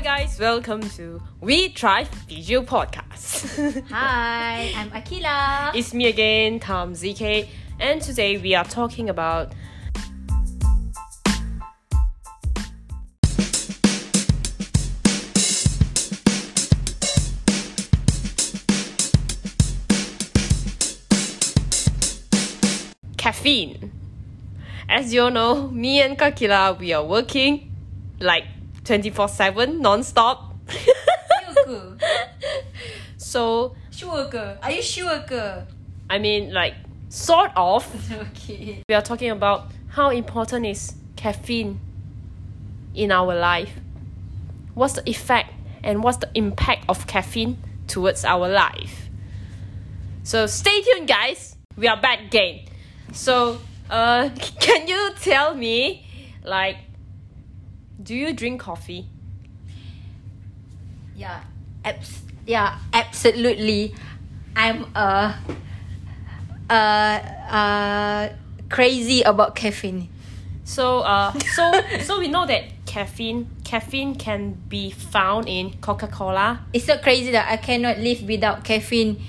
Hi guys, welcome to We Thrive Video Podcast. Hi, I'm Akila. it's me again, Tom ZK, and today we are talking about caffeine. As you all know, me and Kakila, we are working like 24 7 non stop. Sure ke? So, Sure ke? Are you sure ke? I mean, like, sort of. Okay. We are talking about how important is caffeine in our life. What's the effect and what's the impact of caffeine towards our life? So stay tuned, guys. We are back again. So, uh, can you tell me, like, do you drink coffee? Yeah. Abs- yeah, absolutely. I'm uh uh uh crazy about caffeine. So, uh, so, so we know that caffeine, caffeine can be found in Coca Cola. It's so crazy that I cannot live without caffeine,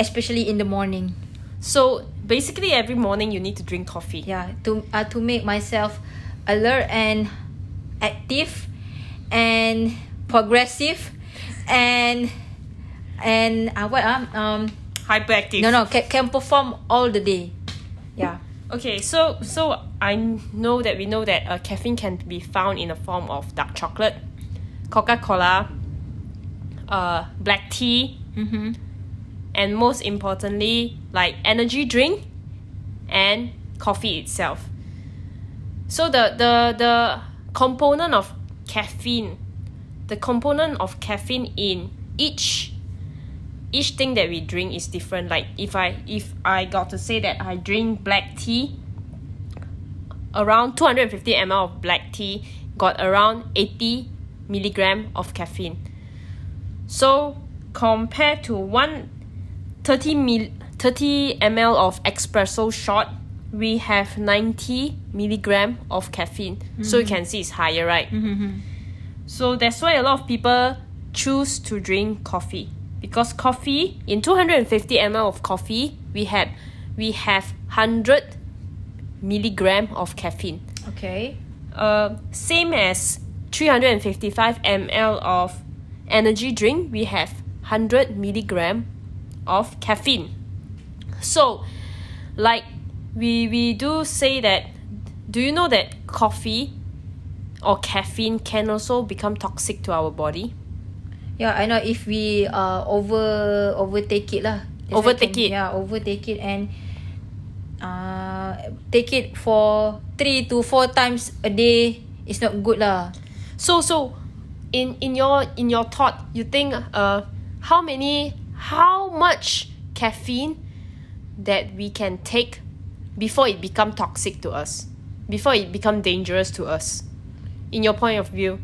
especially in the morning. So basically, every morning you need to drink coffee. Yeah, to uh, to make myself alert and active and progressive and and uh, what um um Hyperactive. no no can, can perform all the day. Yeah. Okay, so so I know that we know that uh, caffeine can be found in the form of dark chocolate, Coca Cola, uh, black tea, Mm-hmm. and most importantly, like energy drink, and coffee itself. So the the the component of caffeine, the component of caffeine in each each thing that we drink is different. Like if I if I got to say that I drink black tea, around 250 ml of black tea got around 80 milligram of caffeine. So compared to one 30 mil 30 ml of espresso shot, we have 90 milligram of caffeine. So you can see it's higher, right? So that's why a lot of people choose to drink coffee because coffee in 250 ml of coffee we had we have 100 milligram of caffeine. Okay. Uh, same as 355 ml of energy drink we have 100 milligram of caffeine. So, like we we do say that do you know that coffee or caffeine can also become toxic to our body? Yeah, I know if we uh over overtake it lah. That's Overtake can- it. Yeah, overtake it and uh take it for three to four times a day is not good lah. So so in in your in your thought, you think uh how many how much caffeine that we can take before it become toxic to us, before it become dangerous to us. In your point of view,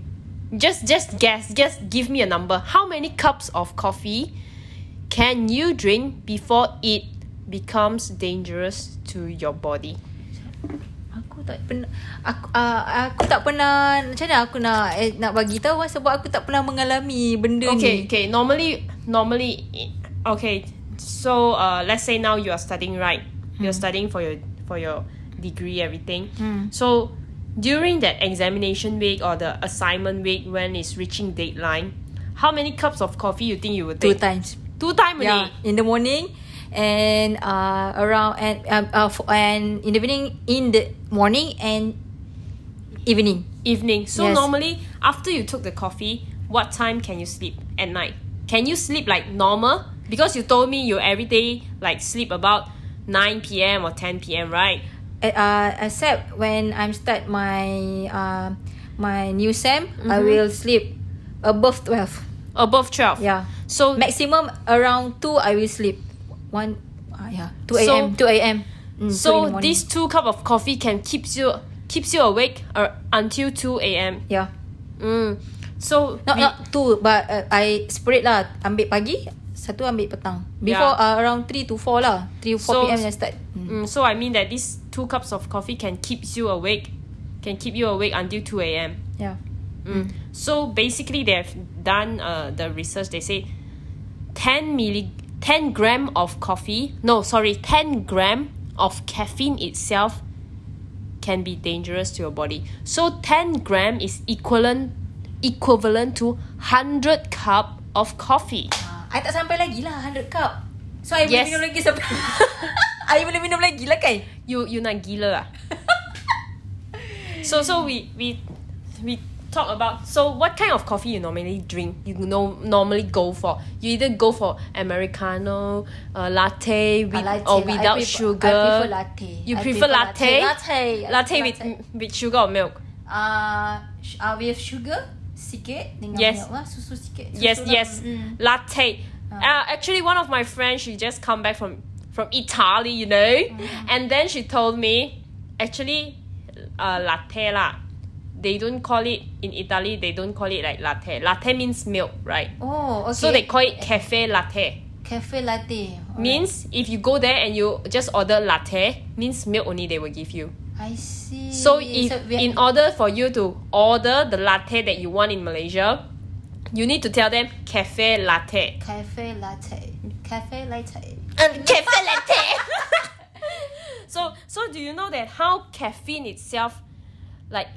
just just guess, just give me a number. How many cups of coffee can you drink before it becomes dangerous to your body? Aku tak pernah aku uh, aku tak pernah macam mana aku nak eh, nak bagi tahu ah, sebab aku tak pernah mengalami benda okay ni. okay normally normally okay so uh let's say now you are studying right you're studying for your for your degree everything Hmm. so during that examination week or the assignment week when it's reaching deadline how many cups of coffee you think you would take Two times. two time Yeah, in the morning and uh around and um, uh, f- and in the evening in the morning and evening. evening so Yes. normally after you took the coffee what time can you sleep at night can you sleep like normal because you told me you every day like sleep about 9 p.m or 10 p.m right Uh, uh, except when I'm start my uh, my new sem, I will sleep above twelve. above 12 Yeah. so Maximum around two, I will sleep. One, uh, yeah, two So- a.m. two a.m. Mm, So these two cup of coffee can keeps you keeps you awake uh, until two a.m. yeah. Mm. So Not we- not two, but uh, I separate lah. Ambil pagi, satu ambil petang. Before uh, around three to four lah. Three to So- four p.m. I start. Mm. mm, so I mean that these two cups of coffee can keeps you awake, can keep you awake until two a.m. Yeah. Mm. So basically, they've done uh, the research. They say 10 milli 10 gram of coffee. No, sorry, 10 gram of caffeine itself can be dangerous to your body. So 10 gram is equivalent equivalent to 100 cup of coffee. I tak sampai lagi lah 100 cup. So I boleh Yes. minum lagi sampai I boleh minum lagi lah kan? You you nak gila ah? so so we we we talk about so what kind of coffee you normally drink you know normally go for you either go for americano uh, latte with Ah, latte or lah. Without prefer- sugar I prefer latte. you prefer, prefer latte latte. Latte. latte with prefer with sugar or milk Uh, uh, with sugar sikit dengan Yes. milk lah, susu sikit. Susu yes lah. yes Mm. latte uh, actually one of my friends she just come back from from italy you know Mm-hmm. and then she told me actually uh, latte lah they don't call it in italy they don't call it like latte latte means milk right Oh, okay. so they call it cafe latte cafe latte. Alright. means if you go there and you just order latte means milk only they will give you I see. so if we- in order for you to order the latte that you want in malaysia you need to tell them cafe latte cafe latte, cafe latte. cafe latte. so so do you know that how caffeine itself like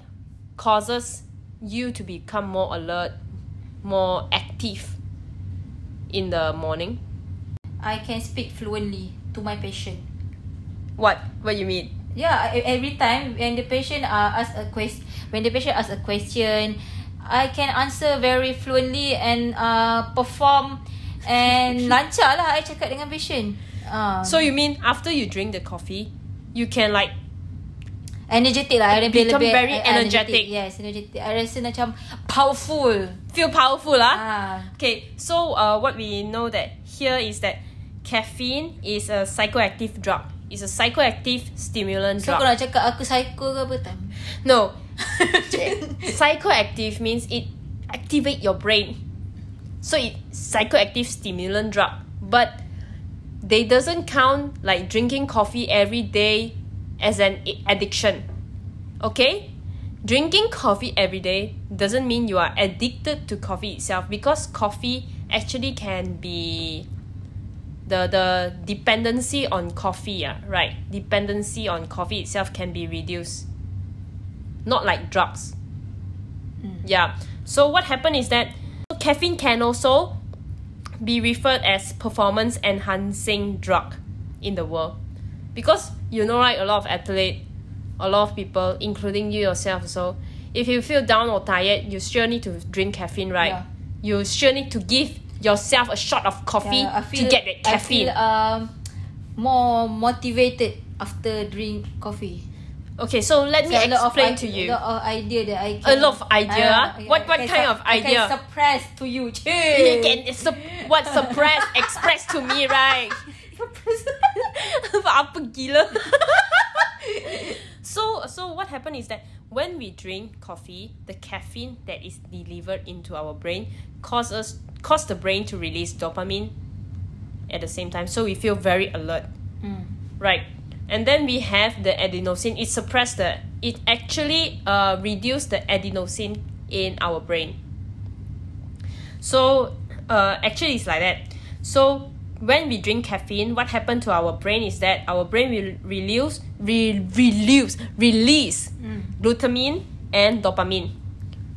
causes you to become more alert, more active in the morning? I can speak fluently to my patient. What what you mean? Yeah, e- every time when the patient uh, ask a quest, when the patient ask a question, I can answer very fluently and uh, perform and lancar lah I cakap dengan patient. Uh, So you mean after you drink the coffee, you can like energetic lah. I Become lebih very uh, energetic. Yes, energetic. I rasa macam powerful. feel powerful lah? Ah, Okay, so uh, what we know that here is that caffeine is a psychoactive drug. It's a psychoactive stimulant so drug. nak cakap aku psycho ke apa? No. psychoactive means it activate your brain. So it psychoactive stimulant drug. But they doesn't count like drinking coffee every day as an addiction. Okay? Drinking coffee every day doesn't mean you are addicted to coffee itself because coffee actually can be the the dependency on coffee ah, right. Dependency on coffee itself can be reduced. Not like drugs. Yeah. So what happened is that caffeine can also be referred as performance enhancing drug in the world. Because you know right a lot of athlete a lot of people including you yourself so if you feel down or tired you sure need to drink caffeine right? Yeah. you sure need to give yourself a shot of coffee Yeah, feel, to get that caffeine I feel um, more motivated after drink coffee. okay so let me So a of explain i- to you A lot of idea that I A can. lot of idea, ah? What- what kind sup- of I idea? can suppress to you. you can sup- what suppress express to me right apa gila so so what happened is that when we drink coffee the caffeine that is delivered into our brain causes us cause the brain to release dopamine at the same time so we feel very alert. Mm. right. And then we have the adenosine. It suppress the it actually uh reduce the adenosine in our brain. So uh actually it's like that. So when we drink caffeine what happened to our brain is that our brain will release re- release release glutamine and dopamine.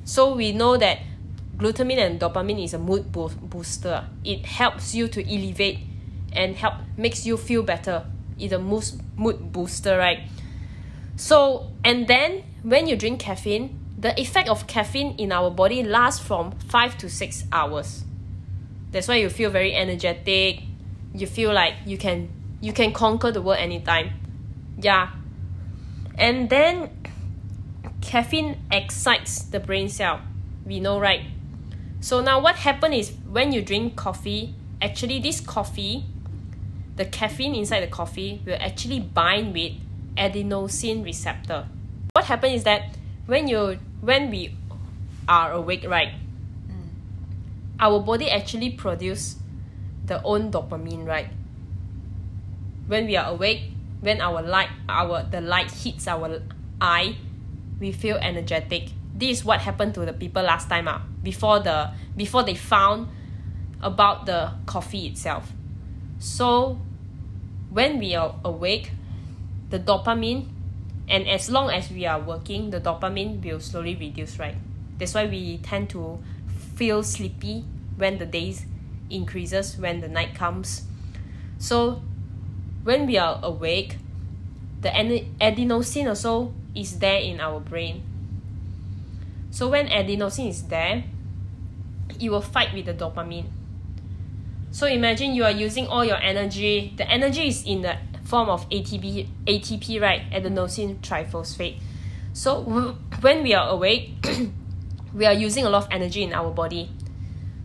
So we know that glutamine and dopamine is a mood bo- booster. It helps you to elevate and help makes you feel better. It's a mood, mood booster right? So and then when you drink caffeine the effect of caffeine in our body lasts from 5 to 6 hours. That's why you feel very energetic. You feel like you can you can conquer the world anytime. Yeah. And then caffeine excites the brain cell. We know right so now what happens is when you drink coffee actually this coffee the caffeine inside the coffee will actually bind with adenosine receptor. What happens is that when you when we are awake right mm. our body actually produce the own dopamine right? When we are awake when our light our the light hits our eye we feel energetic this is what happened to the people last time ah, before the before they found about the coffee itself. So when we are awake, the dopamine and as long as we are working, the dopamine will slowly reduce, right? That's why we tend to feel sleepy when the days increases, when the night comes. So when we are awake, the adenosine also is there in our brain. So when adenosine is there, it will fight with the dopamine. So imagine you are using all your energy. The energy is in the form of ATP, ATP, right? Adenosine triphosphate. So when we are awake, we are using a lot of energy in our body.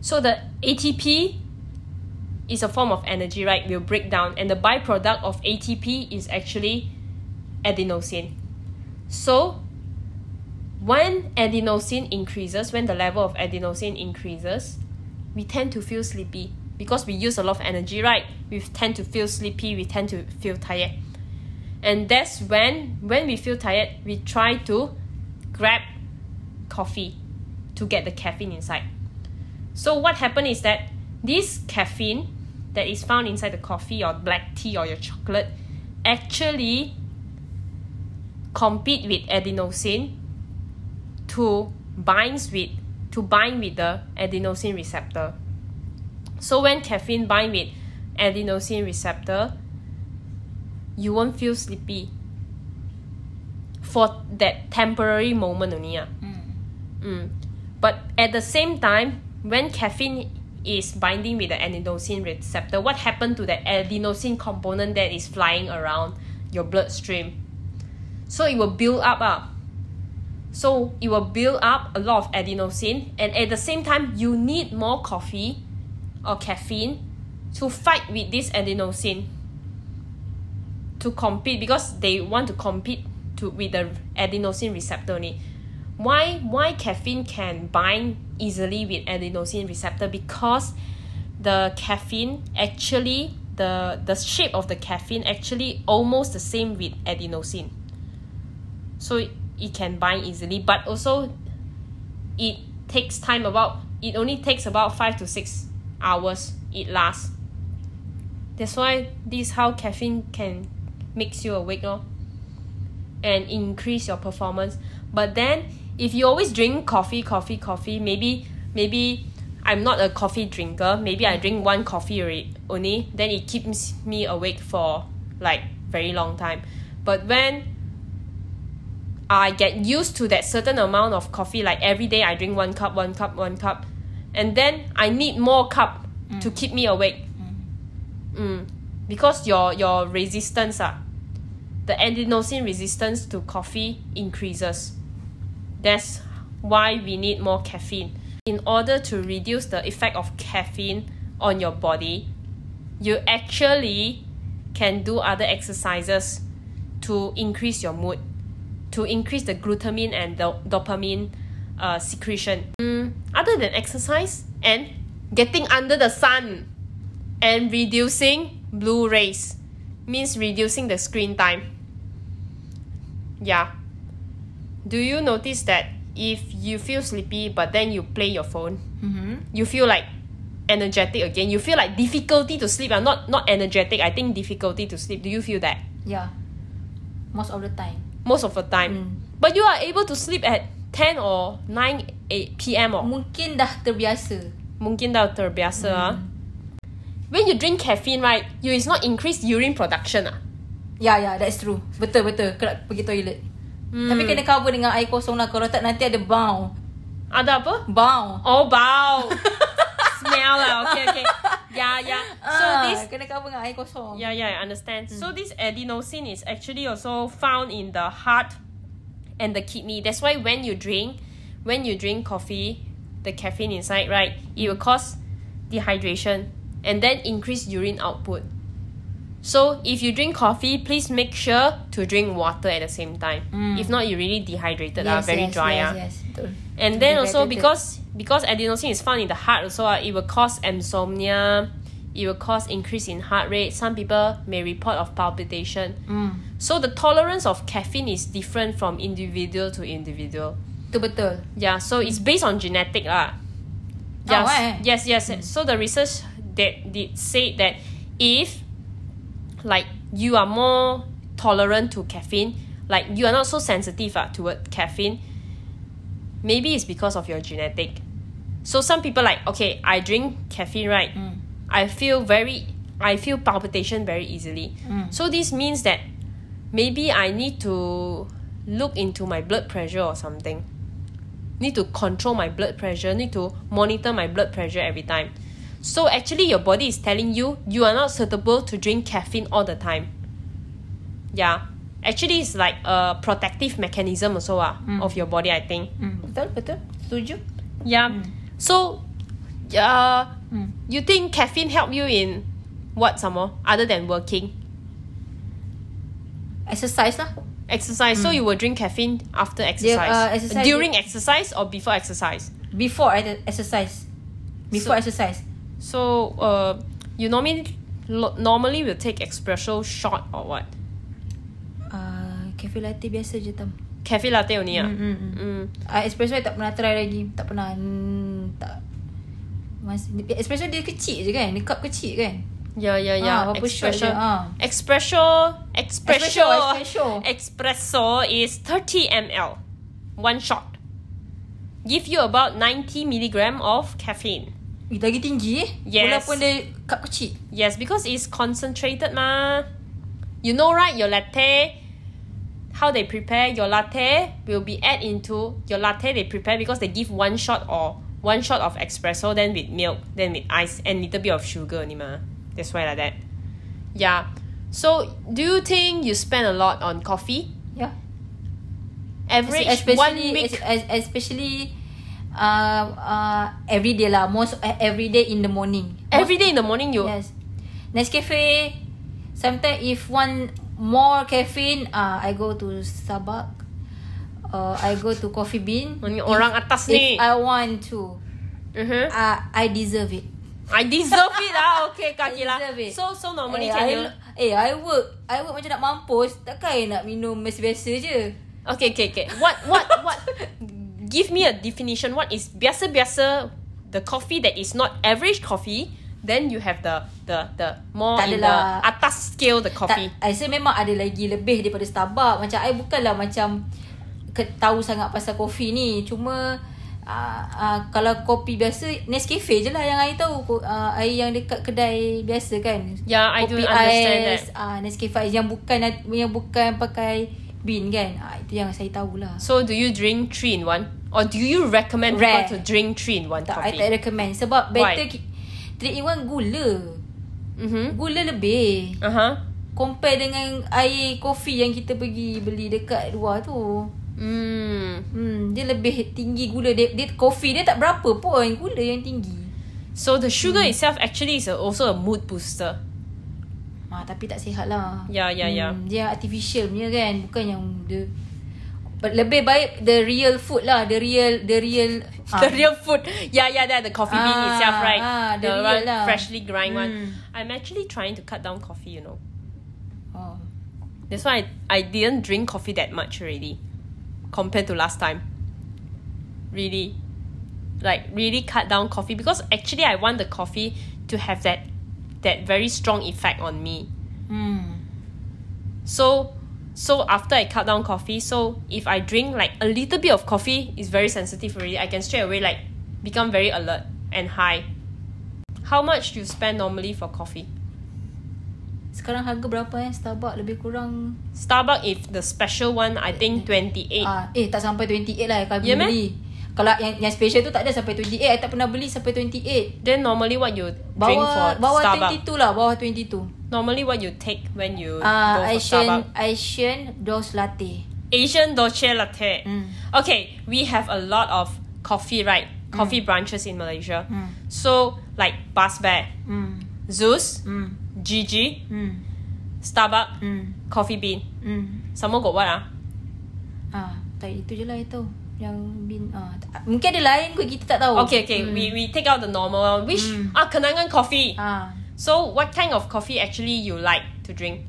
So the ATP is a form of energy, right? Will break down, and the byproduct of ATP is actually adenosine. So when adenosine increases, when the level of adenosine increases, we tend to feel sleepy because we use a lot of energy, right? We tend to feel sleepy, we tend to feel tired. And that's when when we feel tired, we try to grab coffee to get the caffeine inside. So what happened is that this caffeine that is found inside the coffee or black tea or your chocolate actually compete with adenosine to binds with to bind with the adenosine receptor. So when caffeine bind with adenosine receptor, you won't feel sleepy for that temporary moment only. Uh. Mm. Mm. But at the same time, when caffeine is binding with the adenosine receptor, what happened to the adenosine component that is flying around your bloodstream? So it will build up. Uh. So it will build up a lot of adenosine, and at the same time, you need more coffee or caffeine to fight with this adenosine to compete because they want to compete to with the adenosine receptor only. Why why caffeine can bind easily with adenosine receptor? Because the caffeine actually the the shape of the caffeine actually almost the same with adenosine. So it, can bind easily but also it takes time about it only takes about five to six hours it lasts. That's why this how caffeine can makes you awake lor and increase your performance. But then if you always drink coffee coffee coffee maybe maybe I'm not a coffee drinker maybe I drink one coffee only then it keeps me awake for like very long time. But when I get used to that certain amount of coffee like every day I drink one cup one cup one cup and then I need more cup mm. to keep me awake mm. Mm. because your your resistance ah the adenosine resistance to coffee increases that's why we need more caffeine. In order to reduce the effect of caffeine on your body, you actually can do other exercises to increase your mood, to increase the glutamine and the dopamine uh, secretion. Mm, other than exercise and getting under the sun and reducing blue rays means reducing the screen time. Yeah, do you notice that if you feel sleepy but then you play your phone mm-hmm. you feel like energetic again you feel like difficulty to sleep i'm not not energetic i think difficulty to sleep do you feel that yeah most of the time most of the time mm. but you are able to sleep at 10 or 9 8 p.m. or mungkin dah terbiasa mungkin dah terbiasa mm. ah when you drink caffeine right you is not increase urine production ah yeah yeah that's true betul betul kena pergi toilet Hmm. Tapi kena cover dengan air kosong lah. Kalau tak nanti ada bau. Ada apa? Bau. Oh, bau. Smell lah. Okay, okay. Yeah, yeah. So uh, this kena cover dengan air kosong. Yeah, yeah. I understand. Hmm. So this adenosine is actually also found in the heart and the kidney. That's why when you drink, when you drink coffee, the caffeine inside, right, it will cause dehydration and then increase urine output. So if you drink coffee, please make sure to drink water at the same time. Mm. If not, you really dehydrated, ah, yes, uh, very yes, dry. Yes, uh. yes. And then also because because adenosine is found in the heart, also uh, it will cause insomnia. It will cause increase in heart rate. Some people may report of palpitation. Mm. So the tolerance of caffeine is different from individual to individual. Itu betul. Yeah, so it's based on genetic lah. Oh, Yes, eh? yes, yes. So the research that did say that if like you are more tolerant to caffeine, like you are not so sensitive uh, toward caffeine, maybe it's because of your genetic. So some people like okay, I drink caffeine right, Mm. I feel very, I feel palpitation very easily. Mm. So this means that maybe I need to look into my blood pressure or something. Need to control my blood pressure, need to monitor my blood pressure every time. So actually your body is telling you you are not suitable to drink caffeine all the time. Yeah. Actually it's like a protective mechanism also ah, of your body I think. Betul, betul. Setuju. Yeah. So uh, Hmm. you think caffeine help you in what some more other than working? Exercise lah. Exercise. So you will drink caffeine after Dia, exercise. uh, exercise During exercise or before exercise. Before I exercise. Before So- exercise. So uh, you normally lo- normally will take espresso shot or what? Uh, cafe latte biasa je tam. Cafe latte only ah. Mm, mm, mm. Mm. Uh, espresso I tak pernah try lagi. Tak pernah. Hmm, tak. Mas, espresso dia kecil je kan? Dia cup kecil kan? Yeah, yeah, yeah. Ah, ah. Espresso, Espresso, espresso. espresso is 30 ml, one shot. Give you about 90 milligram of caffeine. Eh, lagi tinggi eh? Yes. Walaupun dia cup kecil. Yes, because it's concentrated ma. You know right, your latte, how they prepare your latte will be add into your latte they prepare because they give one shot or one shot of espresso then with milk then with ice and little bit of sugar only ma. That's why like that. Yeah. So do you think you spend a lot on coffee? Ya. Average especially one week. es- es- especially uh, uh, every day lah most uh, every day in the morning Every day in the morning you yes Nescafe sometimes if one more caffeine uh, I go to Starbucks uh, I go to Coffee Bean Ni If- orang atas if ni. I want to uh-huh. uh, I deserve it I deserve it ah. Okay, kaki lah. So so normally eh, can I, you eh I work I work macam nak mampus Takkan I nak minum biasa-biasa je Okay, okay, okay. What, what, what? Give me a definition. What is biasa biasa? The coffee that is not average coffee. Then you have the the the more Tak in the adalah. atas scale the coffee. Tak, I rasa memang ada lagi lebih daripada Starbucks. Macam I bukanlah macam ke, tahu sangat pasal kopi ni. Cuma uh, uh, kalau kopi biasa Nescafe je lah yang I tahu. Uh, I yang dekat kedai biasa kan. Yeah, I do kopi understand ais, Uh, Nescafe ais yang bukan yang bukan pakai bean kan. Uh, itu yang saya tahulah. So do you drink three in one, or do you recommend Rare. people to drink three in one Tak, I coffee? tak recommend. Sebab Why? better ki- three in one gula. Mhm. Gula lebih. Uh huh. Compare dengan air kopi yang kita pergi beli dekat luar tu. Mm. Hmm, dia lebih tinggi gula dia, dia kopi dia tak berapa pun gula yang tinggi. So the sugar itself actually is a, also a mood booster. Ah tapi tak sihat lah. Ya, ya, ya. Hmm, dia artificial punya kan, bukan yang dia But lebih baik the real food lah, the real the real The real food. Yeah, yeah, that the coffee bean Ah, itself, right? ah, the the real one lah. freshly grind one. Mm. I'm actually trying to cut down coffee, you know. Oh. That's why I, I didn't drink coffee that much already compared to last time. Really. Like really cut down coffee because actually I want the coffee to have that that very strong effect on me. Hmm. So so after I cut down coffee, so if I drink like a little bit of coffee, it's very sensitive already. I can straight away like become very alert and high. How much you spend normally for coffee? Sekarang harga berapa eh Starbucks lebih kurang Starbucks if the special one I think 28. ah eh tak sampai 28 lah kalau Ya, beli. Kalau yang yang special tu tak ada sampai 28. I tak pernah beli sampai 28. Then normally what you drink for Bawah bawah Starbucks? 22 lah, bawah 22. Normally what you take when you Ah, go for Asian Starbucks? Asian Dose Latte. Asian Dolce Latte. Mm. Okay, we have a lot of coffee, right? Coffee branches in Malaysia. Mm. So like Bus Hmm. Zeus, Hmm. Gigi, Hmm. Starbucks, Hmm. Coffee Bean. Some more got what ah? Ah, tak itu je lah itu. Yang bin ah tak, mungkin ada lain kot kita tak tahu. Okay, okay. We we take out the normal one. Which Mm. ah Kenangan coffee. ah So what kind of coffee actually you like to drink?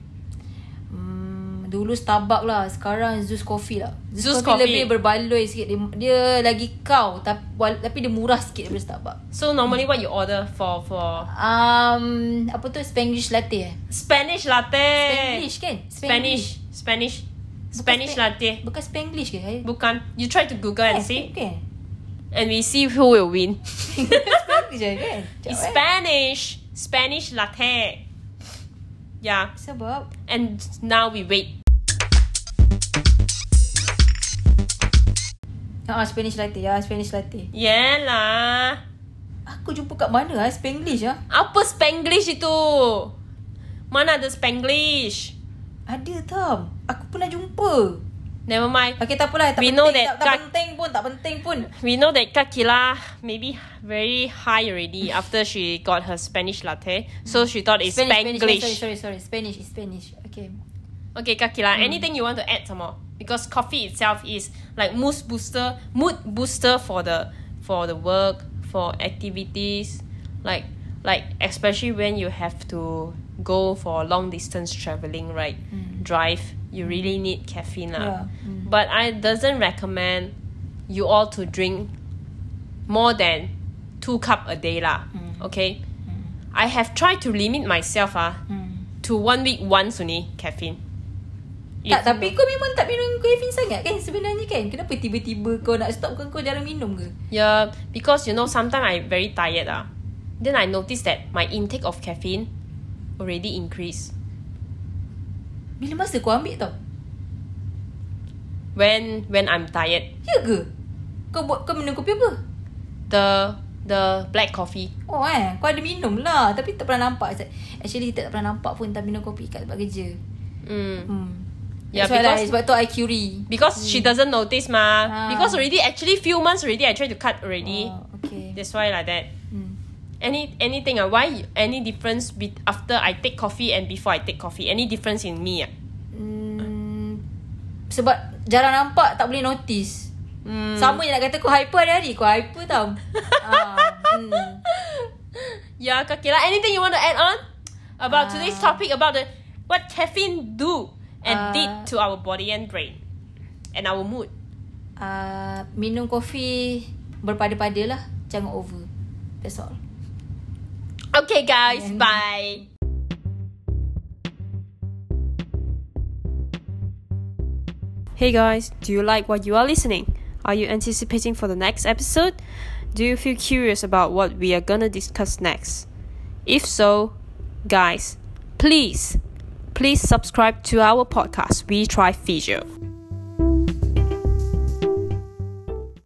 hmm, Dulu Starbucks lah Sekarang Zeus Coffee lah Zeus Coffee, Coffee. lebih berbaloi sikit dia, dia lagi kau tapi, tapi dia murah sikit daripada Starbucks So normally what you order for for Um, apa tu Spanglish latte eh? Spanish latte. Spanglish kan? Spanish. Spanish. Spanish Span- latte. Bukan Spanglish ke? Bukan. You try to Google and see, Okay. and we see who will win. Spanglish je kan? Sekejap, It's eh. Spanish. Spanish latte. Yeah. Sebab And now we wait. Ah, Spanish latte ya, Spanish latte. Yeah lah. Aku jumpa kat mana ah Spanglish ah? Apa Spanglish itu? Mana ada Spanglish? Ada tam. Aku pernah jumpa. Never mind. Okay, tak apalah. Tak We penting, know tak, that tak Kak- penting pun, tak penting pun. We know that Kakila maybe very high already after she got her Spanish latte. So she thought it's Spanish, Spanglish. Spanish. Sorry, sorry, sorry. Spanish is Spanish. Okay. Okay, Kakila, anything you want to add some more? Because coffee itself is like mood booster, mood booster for the for the work, for activities, like like especially when you have to go for long distance traveling, right? Drive, you really need caffeine lah. Yeah. Mm. But I doesn't recommend you all to drink more than two cup a day lah. Okay. I have tried to limit myself ah Hmm. to one week once only caffeine. Tak, tapi kau memang tak minum caffeine sangat kan sebenarnya kan? Kenapa tiba-tiba kau nak stop kan kau jarang minum ke? Yeah, because you know sometimes I very tired ah. Then I noticed that my intake of caffeine already increased Bila masa kau ambil tau? when when I'm tired. Ya ke? Kau buat kau minum kopi apa? The the black coffee. Oh eh, kau ada minum lah Tapi tak pernah nampak Actually kita tak pernah nampak pun Tak minum kopi kat tempat kerja Mm. hmm. Yeah, That's lah, because- Sebab tu I curi Because she doesn't notice ma. Ah. Because already actually few months already I tried to cut already. oh, Okay That's why like that. Any anything ah? Why any difference be after I take coffee and before I take coffee? Any difference in me ah? Hmm, Sebab jarang nampak Tak boleh notice Mm. Sama je nak kata kau hyper hari-hari Kau hyper tau ah, hmm. Yeah, Kakila. Anything you want to add on about Ah. today's topic about the what caffeine do and Ah. did to our body and brain and our mood? uh, Minum kopi Berpada-pada lah Jangan over That's all Okay, guys. And- Bye. Hey guys, do you like what you are listening? Are you anticipating for the next episode? Do you feel curious about what we are gonna discuss next? If so, guys, please, please subscribe to our podcast, We Try Physio.